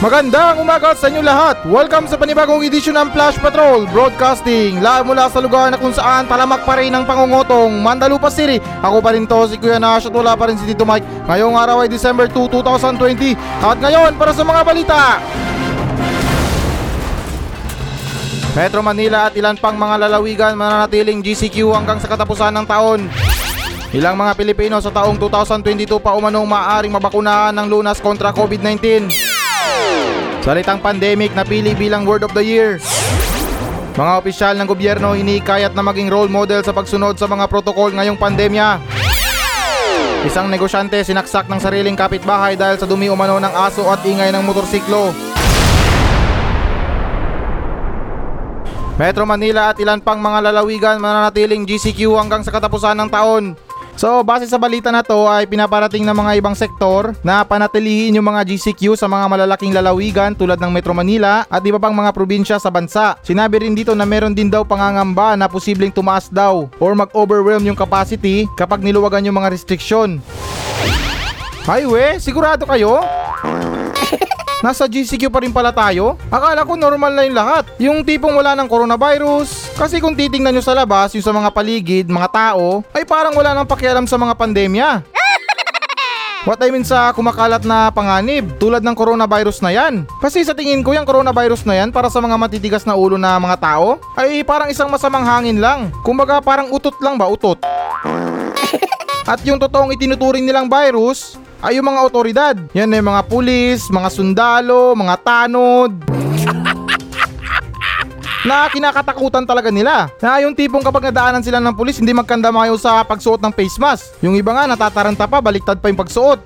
Magandang umaga sa inyo lahat! Welcome sa panibagong edisyon ng Flash Patrol Broadcasting Live mula sa lugar na kung saan talamak pa rin ang pangungotong Mandalupa City. Ako pa rin to si Kuya Nash at wala pa rin si Tito Mike. Ngayong araw ay December 2, 2020 At ngayon para sa mga balita. Metro Manila at ilan pang mga lalawigan mananatiling GCQ hanggang sa katapusan ng taon. Ilang mga Pilipino sa taong 2022 pa umanong maaaring mabakunahan ng lunas kontra COVID-19 Salitang pandemic na pili bilang word of the year. Mga opisyal ng gobyerno hinihikayat na maging role model sa pagsunod sa mga protokol ngayong pandemya. Isang negosyante sinaksak ng sariling kapitbahay dahil sa dumi umano ng aso at ingay ng motorsiklo. Metro Manila at ilan pang mga lalawigan mananatiling GCQ hanggang sa katapusan ng taon. So, base sa balita na to ay pinaparating ng mga ibang sektor na panatilihin yung mga GCQ sa mga malalaking lalawigan tulad ng Metro Manila at iba pang mga probinsya sa bansa. Sinabi rin dito na meron din daw pangangamba na posibleng tumaas daw or mag-overwhelm yung capacity kapag niluwagan yung mga restriksyon. Ay we, sigurado kayo? Nasa GCQ pa rin pala tayo? Akala ko normal na yung lahat. Yung tipong wala ng coronavirus. Kasi kung titingnan nyo sa labas, yung sa mga paligid, mga tao, ay parang wala nang pakialam sa mga pandemya. What I mean sa kumakalat na panganib, tulad ng coronavirus na yan. Kasi sa tingin ko yung coronavirus na yan para sa mga matitigas na ulo na mga tao, ay parang isang masamang hangin lang. Kumbaga parang utot lang ba, utot. At yung totoong itinuturing nilang virus, ay yung mga otoridad. Yan ay mga pulis, mga sundalo, mga tanod. na kinakatakutan talaga nila. Na yung tipong kapag nadaanan sila ng pulis, hindi magkandamayo sa pagsuot ng face mask. Yung iba nga natataranta pa, baliktad pa yung pagsuot.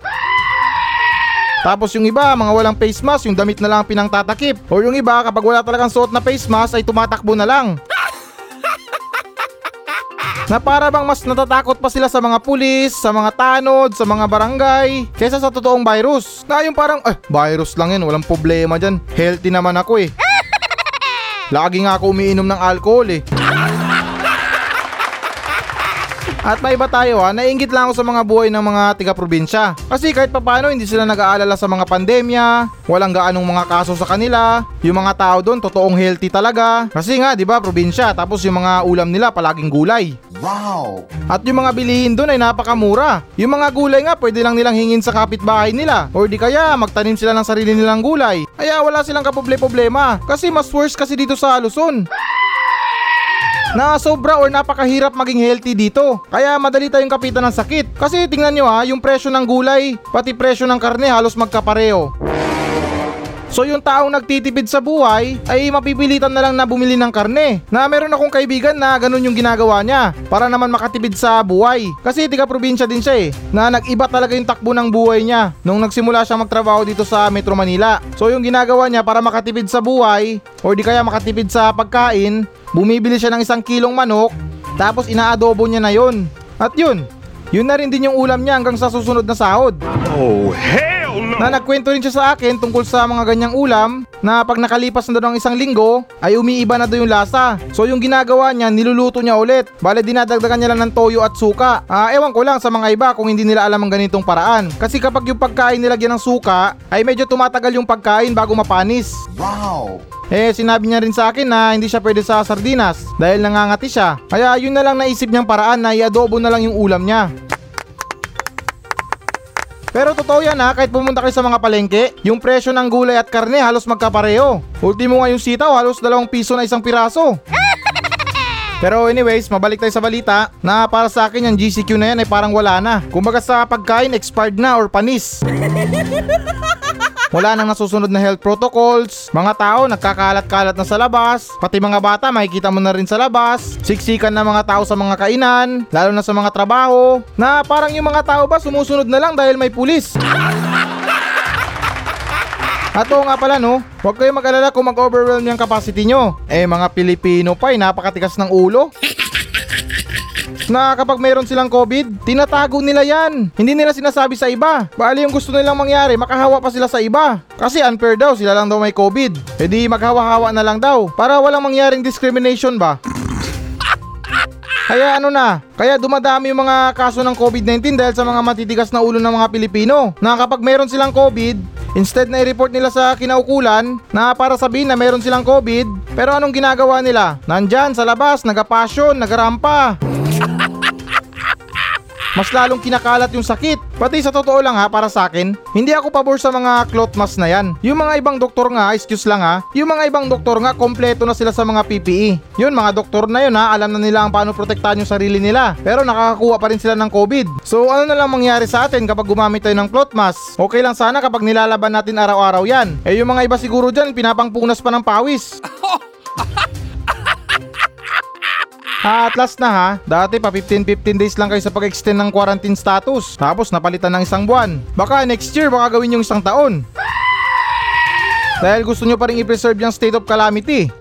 Tapos yung iba, mga walang face mask, yung damit na lang pinangtatakip. O yung iba, kapag wala talagang suot na face mask, ay tumatakbo na lang na para bang mas natatakot pa sila sa mga pulis, sa mga tanod, sa mga barangay, kaysa sa totoong virus. Na yung parang, eh, virus lang yan, walang problema dyan. Healthy naman ako eh. Lagi nga ako umiinom ng alcohol eh. At may iba tayo ha, nainggit lang ako sa mga buhay ng mga tiga-probinsya. Kasi kahit papano hindi sila nag-aalala sa mga pandemya, walang gaanong mga kaso sa kanila, yung mga tao doon totoong healthy talaga. Kasi nga, di ba, probinsya, tapos yung mga ulam nila palaging gulay. Wow! At yung mga bilihin doon ay napakamura. Yung mga gulay nga pwede lang nilang hingin sa kapitbahay nila or di kaya magtanim sila ng sarili nilang gulay. Kaya wala silang kapoble-problema kasi mas worse kasi dito sa Luzon na sobra or napakahirap maging healthy dito. Kaya madali tayong kapitan ng sakit. Kasi tingnan nyo ha, yung presyo ng gulay, pati presyo ng karne halos magkapareho. So yung taong nagtitipid sa buhay ay mapipilitan na lang na bumili ng karne. Na meron akong kaibigan na ganun yung ginagawa niya para naman makatipid sa buhay. Kasi tiga probinsya din siya eh. Na nag-iba talaga yung takbo ng buhay niya nung nagsimula siya magtrabaho dito sa Metro Manila. So yung ginagawa niya para makatipid sa buhay or di kaya makatipid sa pagkain, bumibili siya ng isang kilong manok tapos inaadobo niya na yon. At yun, yun na rin din yung ulam niya hanggang sa susunod na sahod. Oh, no! Na nagkwento rin siya sa akin tungkol sa mga ganyang ulam na pag nakalipas na doon ng isang linggo ay umiiba na doon yung lasa. So yung ginagawa niya, niluluto niya ulit. Bale dinadagdagan niya lang ng toyo at suka. Ah, ewan ko lang sa mga iba kung hindi nila alam ang ganitong paraan. Kasi kapag yung pagkain nilagyan ng suka ay medyo tumatagal yung pagkain bago mapanis. Wow! Eh sinabi niya rin sa akin na hindi siya pwede sa sardinas dahil nangangati siya. Kaya yun na lang naisip niyang paraan na iadobo na lang yung ulam niya. Pero totoo yan ha, kahit pumunta kayo sa mga palengke, yung presyo ng gulay at karne halos magkapareho. Ultimo nga yung sitaw, halos dalawang piso na isang piraso. Pero anyways, mabalik tayo sa balita na para sa akin yung GCQ na yan ay parang wala na. Kumbaga sa pagkain, expired na or panis. Wala nang nasusunod na health protocols, mga tao nagkakalat-kalat na sa labas, pati mga bata makikita mo na rin sa labas, siksikan na mga tao sa mga kainan, lalo na sa mga trabaho, na parang yung mga tao ba sumusunod na lang dahil may pulis. At oo nga pala no, huwag kayong mag-alala kung mag-overwhelm yung capacity nyo. Eh mga Pilipino pa eh, napakatikas ng ulo. Na kapag mayroon silang COVID, tinatago nila yan. Hindi nila sinasabi sa iba. Bali yung gusto nilang mangyari, makahawa pa sila sa iba. Kasi unfair daw, sila lang daw may COVID. E di maghawa-hawa na lang daw. Para walang mangyaring discrimination ba? Kaya ano na, kaya dumadami yung mga kaso ng COVID-19 dahil sa mga matitigas na ulo ng mga Pilipino. Na kapag mayroon silang COVID, Instead na i-report nila sa kinaukulan na para sabihin na meron silang COVID, pero anong ginagawa nila? Nandyan sa labas, nagapasyon, nagarampa. Mas lalong kinakalat yung sakit. Pati sa totoo lang ha, para sa akin, hindi ako pabor sa mga cloth mask na yan. Yung mga ibang doktor nga, excuse lang ha, yung mga ibang doktor nga, kompleto na sila sa mga PPE. Yun, mga doktor na yun ha, alam na nila ang paano protektahan yung sarili nila. Pero nakakakuha pa rin sila ng COVID. So ano na lang mangyari sa atin kapag gumamit tayo ng cloth mask? Okay lang sana kapag nilalaban natin araw-araw yan. Eh yung mga iba siguro dyan, pinapangpunas pa ng pawis. Ha, at last na ha, dati pa 15-15 days lang kayo sa pag-extend ng quarantine status. Tapos napalitan ng isang buwan. Baka next year baka gawin yung isang taon. Dahil gusto nyo pa rin i-preserve yung state of calamity.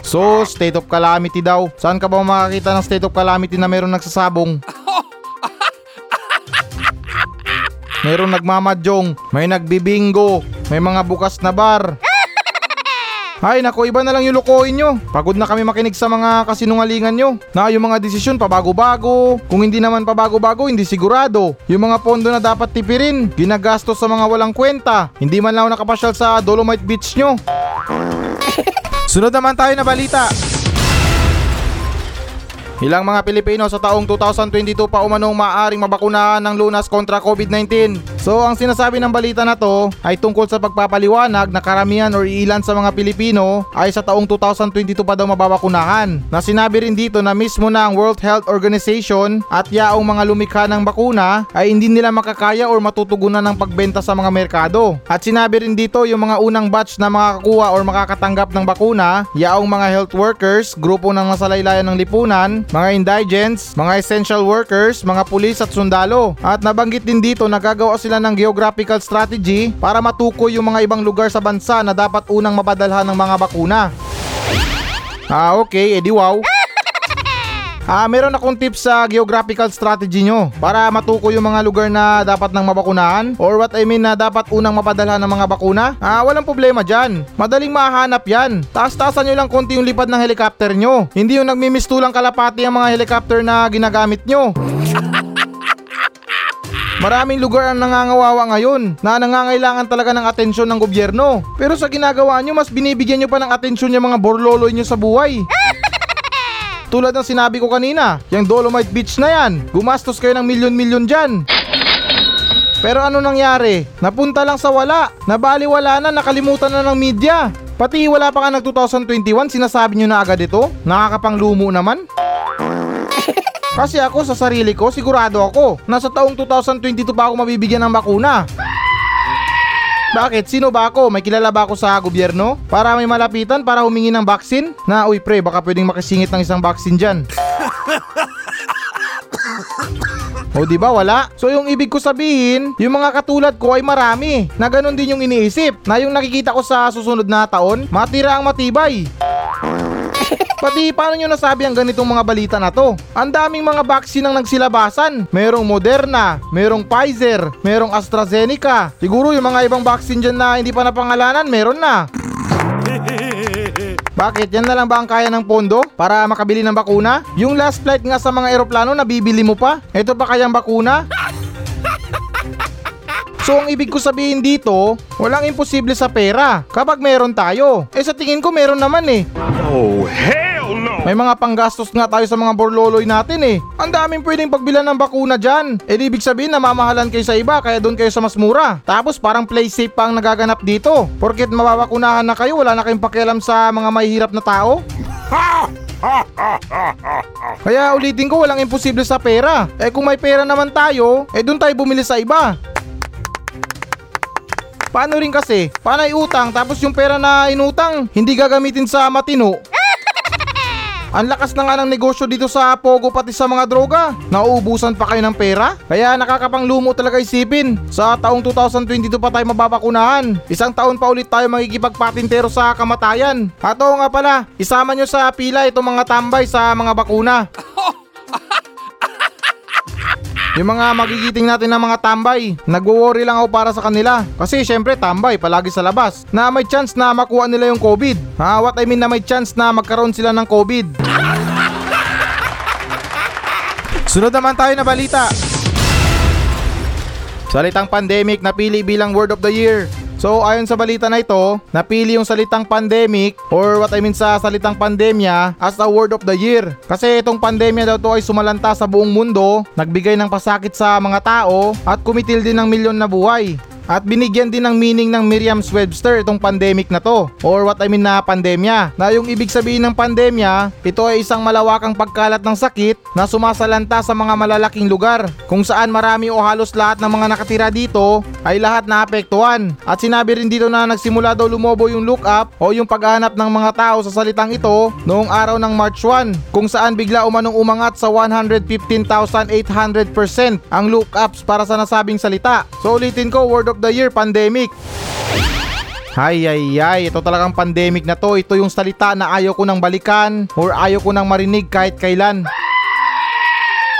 So, state of calamity daw. Saan ka ba makakita ng state of calamity na meron nagsasabong? Meron nagmamadyong, may nagbibingo, may mga bukas na bar. Ay nako, iba na lang yung lukohin nyo. Pagod na kami makinig sa mga kasinungalingan nyo. Na yung mga desisyon pabago-bago. Kung hindi naman pabago-bago, hindi sigurado. Yung mga pondo na dapat tipirin, ginagastos sa mga walang kwenta. Hindi man lang nakapasyal sa Dolomite Beach nyo. Sunod naman tayo na balita. Ilang mga Pilipino sa taong 2022 pa umanong maaaring mabakunahan ng lunas kontra COVID-19. So ang sinasabi ng balita na to ay tungkol sa pagpapaliwanag na karamihan or ilan sa mga Pilipino ay sa taong 2022 pa daw mababakunahan. Na sinabi rin dito na mismo na ang World Health Organization at yaong mga lumikha ng bakuna ay hindi nila makakaya or matutugunan ng pagbenta sa mga merkado. At sinabi rin dito yung mga unang batch na makakakuha or makakatanggap ng bakuna, yaong mga health workers, grupo ng nasalaylayan ng lipunan, mga indigents, mga essential workers, mga pulis at sundalo. At nabanggit din dito na gagawa sila ng geographical strategy para matukoy yung mga ibang lugar sa bansa na dapat unang mapadalhan ng mga bakuna. Ah okay, edi wow. Ah, meron akong tips sa geographical strategy nyo para matukoy yung mga lugar na dapat nang mabakunahan or what I mean na dapat unang mapadalhan ng mga bakuna. Ah, walang problema dyan. Madaling mahanap yan. Taas-taasan nyo lang konti yung lipad ng helicopter nyo. Hindi yung nagmimistulang kalapati ang mga helicopter na ginagamit nyo. Maraming lugar ang nangangawawa ngayon na nangangailangan talaga ng atensyon ng gobyerno. Pero sa ginagawa nyo, mas binibigyan nyo pa ng atensyon yung mga borloloy nyo sa buhay. Tulad ng sinabi ko kanina, yung Dolomite Beach na yan, gumastos kayo ng milyon-milyon dyan. Pero ano nangyari? Napunta lang sa wala. Nabaliwala na, nakalimutan na ng media. Pati wala pa ka ng 2021, sinasabi nyo na agad ito? Nakakapanglumo naman. Kasi ako sa sarili ko, sigurado ako, nasa taong 2022 pa ako mabibigyan ng bakuna. Bakit? Sino ba ako? May kilala ba ako sa gobyerno? Para may malapitan para humingi ng vaccine? Na, uy pre, baka pwedeng makisingit ng isang vaccine dyan. o di ba wala? So yung ibig ko sabihin, yung mga katulad ko ay marami. Na ganun din yung iniisip. Na yung nakikita ko sa susunod na taon, matira ang matibay. Pati paano nyo nasabi ang ganitong mga balita na to? Ang daming mga vaccine ang nagsilabasan. Merong Moderna, merong Pfizer, merong AstraZeneca. Siguro yung mga ibang vaccine dyan na hindi pa napangalanan, meron na. Bakit? Yan na lang ba ang kaya ng pondo para makabili ng bakuna? Yung last flight nga sa mga eroplano, nabibili mo pa? Ito pa kayang bakuna? So ang ibig ko sabihin dito, walang imposible sa pera kapag meron tayo. Eh sa tingin ko meron naman eh. Oh, no! May mga panggastos nga tayo sa mga borloloy natin eh. Ang daming pwedeng pagbilan ng bakuna dyan. Eh di ibig sabihin na mamahalan kayo sa iba kaya doon kayo sa mas mura. Tapos parang play safe pa ang nagaganap dito. Porket mababakunahan na kayo, wala na kayong pakialam sa mga mahihirap na tao. Kaya ulitin ko, walang imposible sa pera. Eh kung may pera naman tayo, eh doon tayo bumili sa iba. Paano rin kasi? Paano utang tapos yung pera na inutang hindi gagamitin sa matino? Ang lakas na nga ng negosyo dito sa Pogo pati sa mga droga. Nauubusan pa kayo ng pera? Kaya nakakapanglumo talaga isipin. Sa taong 2022 pa tayo mababakunahan. Isang taon pa ulit tayo magigipagpatintero sa kamatayan. At oo nga pala, isama nyo sa pila itong mga tambay sa mga bakuna. Yung mga magigiting natin ng mga tambay, nagwo-worry lang ako para sa kanila. Kasi syempre tambay, palagi sa labas. Na may chance na makuha nila yung COVID. Ha, what I mean na may chance na magkaroon sila ng COVID. Sunod naman tayo na balita. Salitang pandemic napili bilang word of the year. So ayon sa balita na ito, napili yung salitang pandemic or what I mean sa salitang pandemya as a word of the year. Kasi itong pandemya daw to ay sumalanta sa buong mundo, nagbigay ng pasakit sa mga tao at kumitil din ng milyon na buhay. At binigyan din ng meaning ng Merriam-Webster itong pandemic na to or what I mean na pandemya. Na yung ibig sabihin ng pandemya, ito ay isang malawakang pagkalat ng sakit na sumasalanta sa mga malalaking lugar kung saan marami o halos lahat ng mga nakatira dito ay lahat naapektuhan. At sinabi rin dito na nagsimula daw lumobo yung look up o yung paghanap ng mga tao sa salitang ito noong araw ng March 1 kung saan bigla umanong umangat sa 115,800% ang look ups para sa nasabing salita. So ulitin ko, word of the year, pandemic. Ay ay ay, ito talagang pandemic na to. Ito yung salita na ayaw ko nang balikan or ayaw ko nang marinig kahit kailan.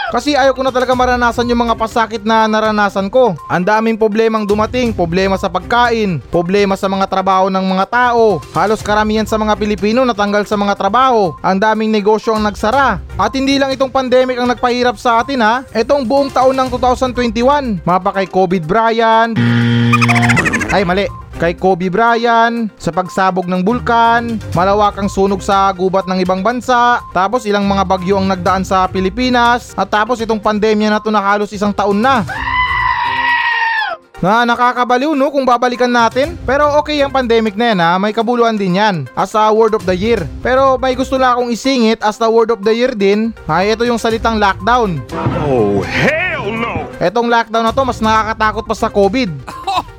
Kasi ayaw ko na talaga maranasan yung mga pasakit na naranasan ko. Ang daming problemang dumating, problema sa pagkain, problema sa mga trabaho ng mga tao. Halos karamihan sa mga Pilipino natanggal sa mga trabaho. Ang daming negosyo ang nagsara. At hindi lang itong pandemic ang nagpahirap sa atin ha. Itong buong taon ng 2021. Mapa kay COVID Brian. Ay mali kay Kobe Bryant, sa pagsabog ng bulkan, malawakang sunog sa gubat ng ibang bansa, tapos ilang mga bagyo ang nagdaan sa Pilipinas, at tapos itong pandemya na to na halos isang taon na. Na nakakabaliw no kung babalikan natin. Pero okay ang pandemic na yan ha, may kabuluhan din yan as a word of the year. Pero may gusto lang akong isingit as the word of the year din, ay ito yung salitang lockdown. Oh, hell no! Etong lockdown na to mas nakakatakot pa sa COVID.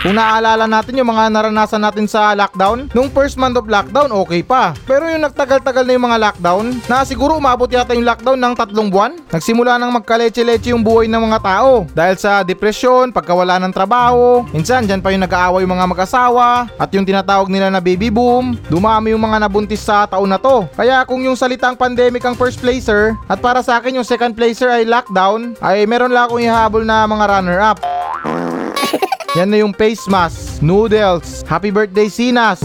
Kung naaalala natin yung mga naranasan natin sa lockdown, nung first month of lockdown, okay pa. Pero yung nagtagal-tagal na yung mga lockdown, na siguro umabot yata yung lockdown ng tatlong buwan, nagsimula nang magkaleche-leche yung buhay ng mga tao. Dahil sa depresyon, pagkawala ng trabaho, minsan dyan pa yung nag-aaway yung mga mag-asawa, at yung tinatawag nila na baby boom, dumami yung mga nabuntis sa taon na to. Kaya kung yung salitang pandemic ang first placer, at para sa akin yung second placer ay lockdown, ay meron lang akong ihabol na mga runner-up. Yan na yung face mask, noodles, happy birthday Sinas.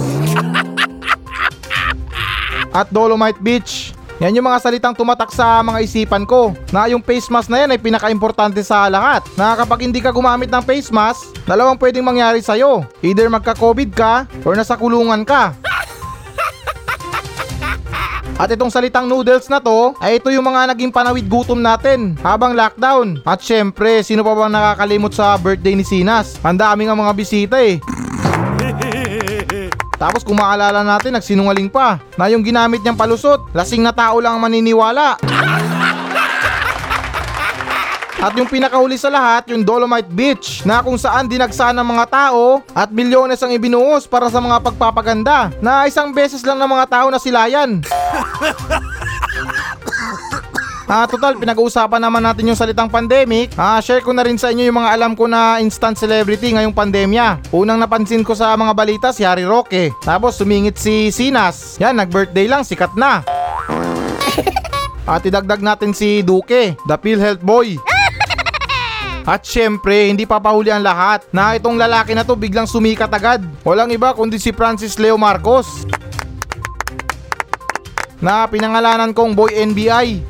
At Dolomite Beach. Yan yung mga salitang tumatak sa mga isipan ko na yung face mask na yan ay pinaka-importante sa lahat. Na kapag hindi ka gumamit ng face mask, dalawang pwedeng mangyari sa'yo. Either magka-COVID ka or nasa kulungan ka. At itong salitang noodles na to, ay ito yung mga naging panawid gutom natin habang lockdown. At syempre, sino pa bang nakakalimot sa birthday ni Sinas? Ang daming ang mga bisita eh. Tapos kung maalala natin, nagsinungaling pa na yung ginamit niyang palusot, lasing na tao lang ang maniniwala. At yung pinakahuli sa lahat, yung Dolomite Beach na kung saan dinagsa ng mga tao at milyones ang ibinuhos para sa mga pagpapaganda na isang beses lang ng mga tao na silayan. Ah, total, pinag-uusapan naman natin yung salitang pandemic. Ah, share ko na rin sa inyo yung mga alam ko na instant celebrity ngayong pandemya. Unang napansin ko sa mga balita si Harry Roque. Tapos sumingit si Sinas. Yan, nag-birthday lang, sikat na. At idagdag natin si Duque, the PhilHealth boy. At syempre, hindi papahuli ang lahat na itong lalaki na to biglang sumikat agad. Walang iba kundi si Francis Leo Marcos. Na pinangalanan kong Boy NBI.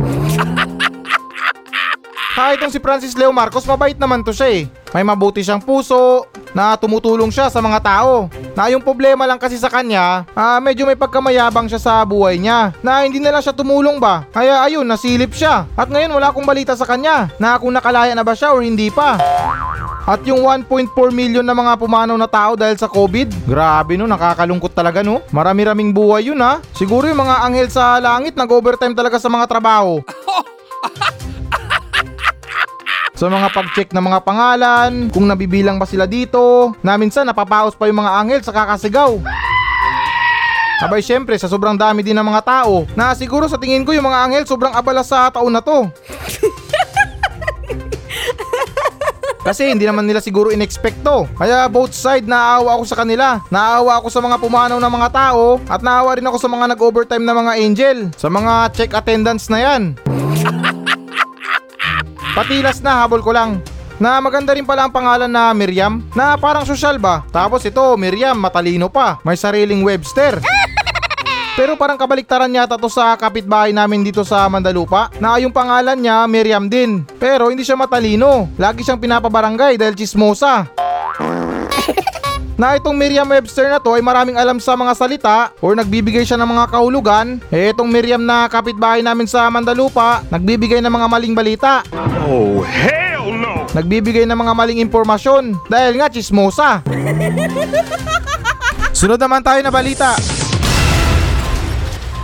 Ha, itong si Francis Leo Marcos, mabait naman to siya eh. May mabuti siyang puso, na tumutulong siya sa mga tao. Na yung problema lang kasi sa kanya, ah, medyo may pagkamayabang siya sa buhay niya. Na hindi na lang siya tumulong ba? Kaya ayun, nasilip siya. At ngayon wala akong balita sa kanya na kung nakalaya na ba siya or hindi pa. At yung 1.4 million na mga pumanaw na tao dahil sa COVID, grabe no, nakakalungkot talaga no. Marami-raming buhay yun ha. Siguro yung mga anghel sa langit nag-overtime talaga sa mga trabaho. sa mga pag-check ng mga pangalan, kung nabibilang ba sila dito, na minsan napapaos pa yung mga anghel sa kakasigaw. Abay syempre sa sobrang dami din ng mga tao na siguro sa tingin ko yung mga anghel sobrang abala sa taon na to. Kasi hindi naman nila siguro in-expect to. Kaya both side naawa ako sa kanila. Naawa ako sa mga pumanaw ng mga tao at naawa rin ako sa mga nag-overtime na mga angel. Sa mga check attendance na yan. Patilas na habol ko lang. Na maganda rin pala ang pangalan na Miriam na parang sosyal ba? Tapos ito, Miriam, matalino pa. May sariling Webster. Pero parang kabaliktaran yata to sa kapitbahay namin dito sa Mandalupa na yung pangalan niya Miriam din. Pero hindi siya matalino. Lagi siyang pinapabarangay dahil chismosa. Na itong Miriam Webster na to ay maraming alam sa mga salita or nagbibigay siya ng mga kahulugan. Eh itong Miriam na kapitbahay namin sa Mandalupa, nagbibigay ng mga maling balita. Oh, hell no! Nagbibigay ng mga maling impormasyon dahil nga chismosa. Sunod naman tayo na balita.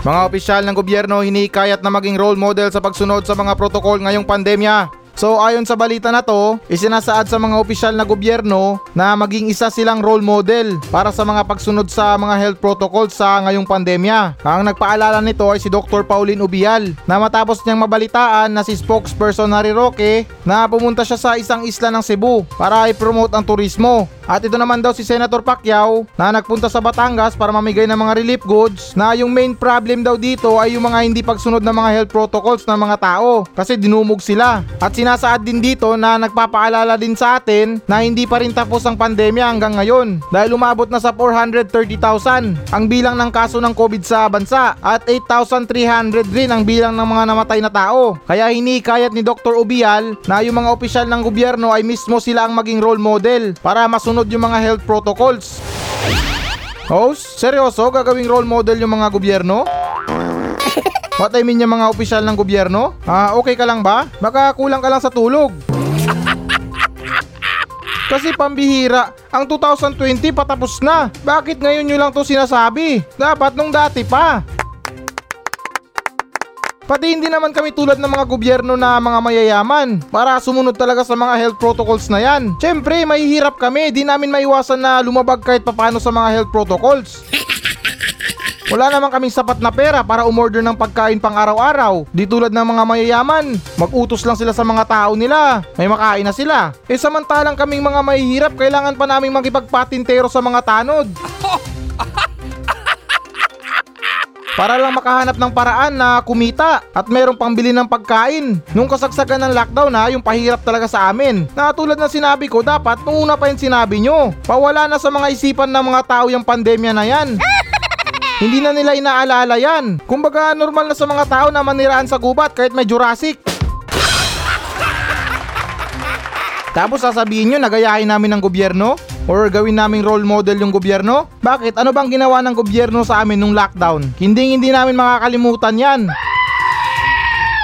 Mga opisyal ng gobyerno hinikayat na maging role model sa pagsunod sa mga protokol ngayong pandemya. So ayon sa balita na to, isinasaad sa mga opisyal na gobyerno na maging isa silang role model para sa mga pagsunod sa mga health protocols sa ngayong pandemya. Ang nagpaalala nito ay si Dr. Pauline Ubial na matapos niyang mabalitaan na si spokesperson Harry Roque na pumunta siya sa isang isla ng Cebu para i-promote ang turismo. At ito naman daw si Senator Pacquiao na nagpunta sa Batangas para mamigay ng mga relief goods na yung main problem daw dito ay yung mga hindi pagsunod ng mga health protocols ng mga tao kasi dinumog sila. At sinasaad din dito na nagpapaalala din sa atin na hindi pa rin tapos ang pandemya hanggang ngayon dahil umabot na sa 430,000 ang bilang ng kaso ng COVID sa bansa at 8,300 rin ang bilang ng mga namatay na tao. Kaya hinikayat ni Dr. Ubial na yung mga opisyal ng gobyerno ay mismo sila ang maging role model para masunod yung mga health protocols. Host, seryoso gagawing role model yung mga gobyerno? What I mean yung mga opisyal ng gobyerno? Ah, okay ka lang ba? Baka kulang ka lang sa tulog. Kasi pambihira, ang 2020 patapos na. Bakit ngayon nyo lang to sinasabi? Dapat nung dati pa. Pati hindi naman kami tulad ng mga gobyerno na mga mayayaman para sumunod talaga sa mga health protocols na yan. Siyempre, mahihirap kami, di namin maiwasan na lumabag kahit papano sa mga health protocols. Wala naman kaming sapat na pera para umorder ng pagkain pang araw-araw. Di tulad ng mga mayayaman, mag-utos lang sila sa mga tao nila. May makain na sila. Eh samantalang kaming mga mahihirap, kailangan pa naming makipagpatintero sa mga tanod. Para lang makahanap ng paraan na kumita at merong pangbili ng pagkain. Nung kasagsagan ng lockdown na, yung pahirap talaga sa amin. Na tulad ng sinabi ko, dapat nung una pa yung sinabi nyo. Pawala na sa mga isipan ng mga tao yung pandemya na yan. Hindi na nila inaalala yan. Kumbaga normal na sa mga tao na maniraan sa gubat kahit may Jurassic. Tapos sasabihin nyo nagayahin namin ng gobyerno? Or gawin naming role model yung gobyerno? Bakit? Ano bang ginawa ng gobyerno sa amin nung lockdown? Hindi hindi namin makakalimutan yan.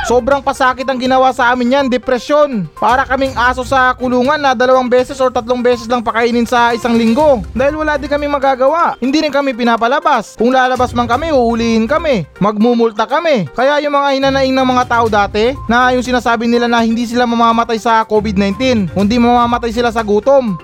Sobrang pasakit ang ginawa sa amin yan, depresyon. Para kaming aso sa kulungan na dalawang beses or tatlong beses lang pakainin sa isang linggo. Dahil wala din kami magagawa. Hindi rin kami pinapalabas. Kung lalabas man kami, uulihin kami. Magmumulta kami. Kaya yung mga hinanaing ng mga tao dati, na yung sinasabi nila na hindi sila mamamatay sa COVID-19, kundi mamamatay sila sa gutom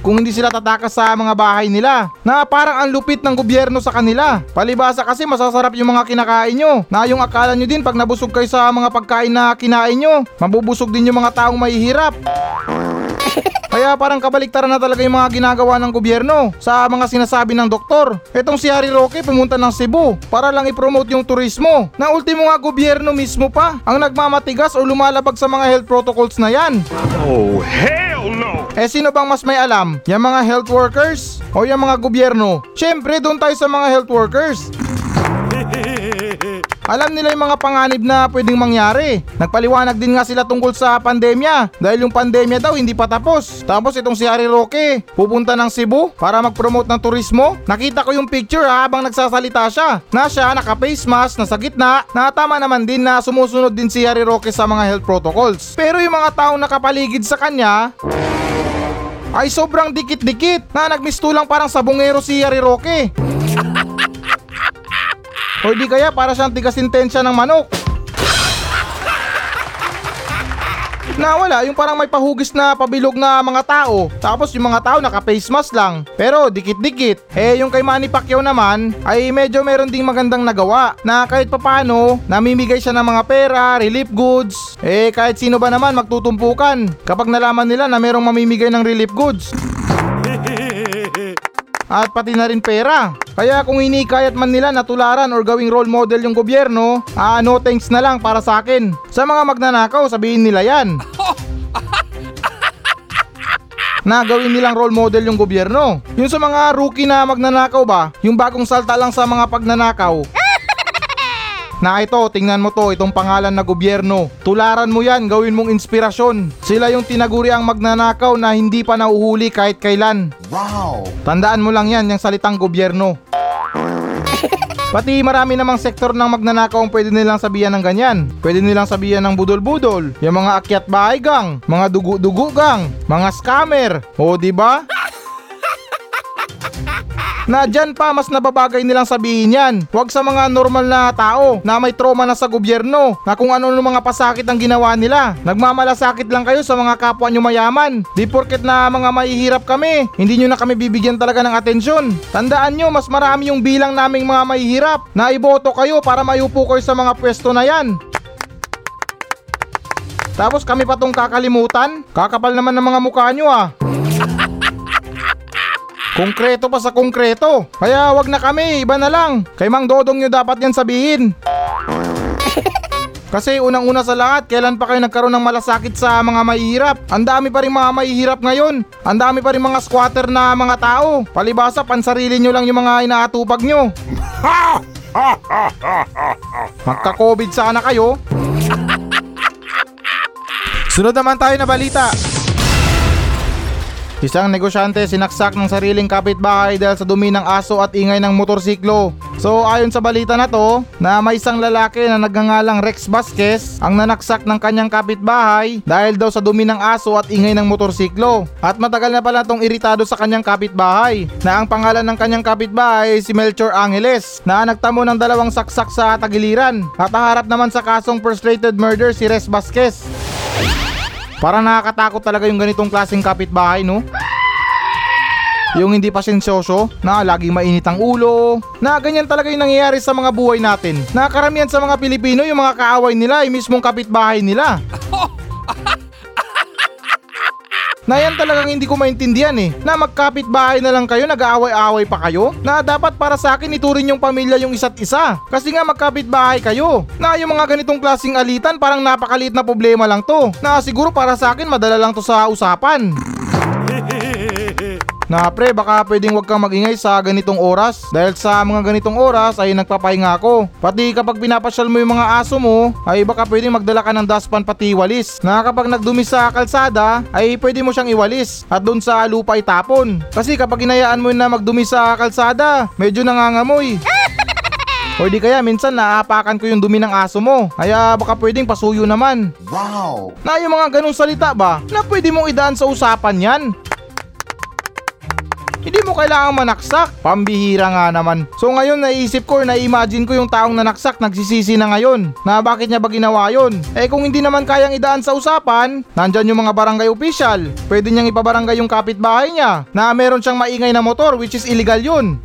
kung hindi sila tatakas sa mga bahay nila na parang ang lupit ng gobyerno sa kanila. Palibasa kasi masasarap yung mga kinakain nyo na yung akala nyo din pag nabusog kayo sa mga pagkain na kinain nyo, mabubusog din yung mga taong mahihirap. Kaya parang kabaliktaran na talaga yung mga ginagawa ng gobyerno sa mga sinasabi ng doktor. Etong si Harry Roque pumunta ng Cebu para lang i-promote yung turismo. Na ultimo nga gobyerno mismo pa ang nagmamatigas o lumalabag sa mga health protocols na yan. Oh, hell no! Eh sino bang mas may alam? Yung mga health workers o yung mga gobyerno? Siyempre doon tayo sa mga health workers. Alam nila yung mga panganib na pwedeng mangyari. Nagpaliwanag din nga sila tungkol sa pandemya dahil yung pandemya daw hindi pa tapos. Tapos itong si Harry Roque pupunta ng Cebu para mag-promote ng turismo. Nakita ko yung picture ha, habang nagsasalita siya. Na siya naka-face mask, nasa gitna, na tama naman din na sumusunod din si Harry Roque sa mga health protocols. Pero yung mga taong nakapaligid sa kanya, ay sobrang dikit-dikit na nagmistulang parang sabongero si Harry Roque. o di kaya para siyang tigasintensya ng manok. Na wala, yung parang may pahugis na pabilog na mga tao. Tapos yung mga tao naka-face mask lang. Pero dikit-dikit. Eh yung kay Manny Pacquiao naman ay medyo meron ding magandang nagawa. Na kahit papano, namimigay siya ng mga pera, relief goods. Eh kahit sino ba naman magtutumpukan kapag nalaman nila na merong mamimigay ng relief goods. At pati na rin pera. Kaya kung hinikayat man nila na tularan or gawing role model yung gobyerno, ah no thanks na lang para sa akin. Sa mga magnanakaw, sabihin nila yan. na gawin nilang role model yung gobyerno. Yung sa mga rookie na magnanakaw ba, yung bagong salta lang sa mga pagnanakaw. Na ito, tingnan mo to, itong pangalan na gobyerno. Tularan mo yan, gawin mong inspirasyon. Sila yung tinaguri ang magnanakaw na hindi pa nauhuli kahit kailan. Wow! Tandaan mo lang yan, yung salitang gobyerno. Pati marami namang sektor ng magnanakaw ang pwede nilang sabihan ng ganyan. Pwede nilang sabihan ng budol-budol, yung mga akyat bahay gang, mga dugu-dugu gang, mga scammer. O di ba? Na dyan pa mas nababagay nilang sabihin yan. Huwag sa mga normal na tao na may trauma na sa gobyerno na kung ano ng mga pasakit ang ginawa nila. Nagmamalasakit lang kayo sa mga kapwa nyo mayaman. Di porket na mga mahihirap kami, hindi nyo na kami bibigyan talaga ng atensyon. Tandaan nyo, mas marami yung bilang naming mga mahihirap na iboto kayo para mayupo kayo sa mga pwesto na yan. Tapos kami pa tong kakalimutan? Kakapal naman ng mga mukha nyo ah. Konkreto pa sa konkreto. Kaya wag na kami, iba na lang. Kay Mang Dodong nyo dapat yan sabihin. Kasi unang-una sa lahat, kailan pa kayo nagkaroon ng malasakit sa mga mahihirap? Ang dami pa rin mga mahihirap ngayon. Ang dami pa rin mga squatter na mga tao. Palibasa, pansarili nyo lang yung mga inaatupag nyo. Magka-COVID sana kayo. Sunod naman tayo na balita. Isang negosyante sinaksak ng sariling kapitbahay dahil sa dumi ng aso at ingay ng motorsiklo. So ayon sa balita na to, na may isang lalaki na nagngangalang Rex Vasquez ang nanaksak ng kanyang kapitbahay dahil daw sa dumi ng aso at ingay ng motorsiklo. At matagal na pala tong iritado sa kanyang kapitbahay na ang pangalan ng kanyang kapitbahay ay si Melchor Angeles na nagtamo ng dalawang saksak sa tagiliran at harap naman sa kasong frustrated murder si Rex Vasquez. Para nakakatakot talaga yung ganitong klaseng kapitbahay, no? Yung hindi pasensyoso, na lagi mainit ang ulo, na ganyan talaga yung nangyayari sa mga buhay natin. Na karamihan sa mga Pilipino, yung mga kaaway nila ay mismong kapitbahay nila. Na yan talagang hindi ko maintindihan eh. Na magkapit-bahay na lang kayo, nag-aaway-away pa kayo. Na dapat para sa akin iturin yung pamilya yung isa't isa. Kasi nga magkapit-bahay kayo. Na yung mga ganitong klaseng alitan parang napakaliit na problema lang to. Na siguro para sa akin madala lang to sa usapan. Na pre, baka pwedeng wag kang magingay sa ganitong oras dahil sa mga ganitong oras ay nagpapahinga ako. Pati kapag pinapasyal mo yung mga aso mo, ay baka pwedeng magdala ka ng dustpan pati walis. Na kapag nagdumi sa kalsada, ay pwede mo siyang iwalis at doon sa lupa itapon. Kasi kapag inayaan mo na magdumi sa kalsada, medyo nangangamoy. O di kaya minsan naapakan ko yung dumi ng aso mo. Kaya baka pwedeng pasuyo naman. Wow! Na yung mga ganong salita ba na pwede mong idaan sa usapan yan? Hindi mo kailangang manaksak. Pambihira nga naman. So ngayon naisip ko, na-imagine ko yung taong nanaksak nagsisisi na ngayon. Na bakit niya ba ginawa yun? Eh kung hindi naman kayang idaan sa usapan, nandyan yung mga barangay official. Pwede niyang ipabarangay yung kapitbahay niya na meron siyang maingay na motor which is illegal yun.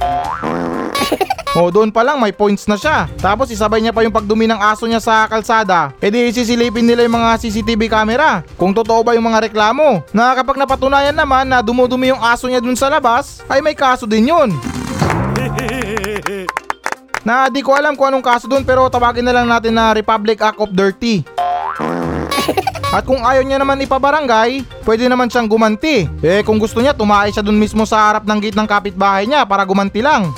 O doon pa lang may points na siya. Tapos isabay niya pa yung pagdumi ng aso niya sa kalsada. E di sisilipin nila yung mga CCTV camera. Kung totoo ba yung mga reklamo. Na kapag napatunayan naman na dumudumi yung aso niya dun sa labas, ay may kaso din yun. na di ko alam kung anong kaso dun pero tawagin na lang natin na Republic Act of Dirty. At kung ayaw niya naman ipabarangay, pwede naman siyang gumanti. Eh kung gusto niya, tumae siya dun mismo sa harap ng gate ng kapitbahay niya para gumanti lang.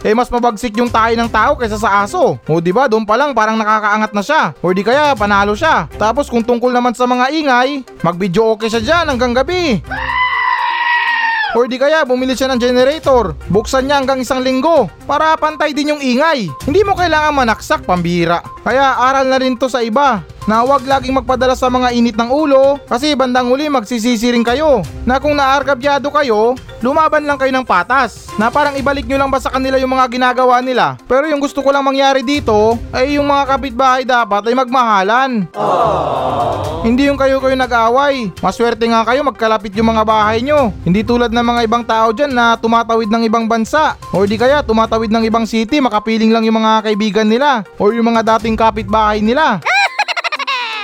Eh mas mabagsik yung tayo ng tao kaysa sa aso. O di ba doon pa lang parang nakakaangat na siya. O di kaya panalo siya. Tapos kung tungkol naman sa mga ingay, mag-video okay siya dyan hanggang gabi. Or di kaya bumili siya ng generator, buksan niya hanggang isang linggo para pantay din yung ingay. Hindi mo kailangan manaksak pambira. Kaya aral na rin to sa iba na huwag laging magpadala sa mga init ng ulo kasi bandang huli magsisisi rin kayo. Na kung naargabyado kayo, lumaban lang kayo ng patas. Na parang ibalik nyo lang ba sa kanila yung mga ginagawa nila. Pero yung gusto ko lang mangyari dito ay yung mga kapitbahay dapat ay magmahalan. Hindi yung kayo-kayo nag-away. Maswerte nga kayo magkalapit yung mga bahay nyo. Hindi tulad ng mga ibang tao dyan na tumatawid ng ibang bansa. O di kaya tumatawid ng ibang city, makapiling lang yung mga kaibigan nila. O yung mga dating kapitbahay nila.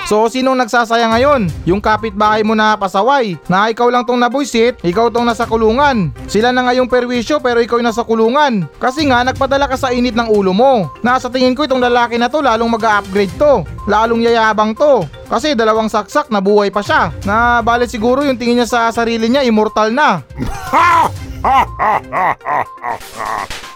So sinong nagsasaya ngayon? Yung kapitbahay mo na pasaway na ikaw lang tong nabuisit, ikaw tong nasa kulungan. Sila na ngayong perwisyo pero ikaw yung nasa kulungan. Kasi nga nagpadala ka sa init ng ulo mo. Na sa tingin ko itong lalaki na to lalong mag-upgrade to. Lalong yayabang to. Kasi dalawang saksak na buhay pa siya. Na bale siguro yung tingin niya sa sarili niya immortal na.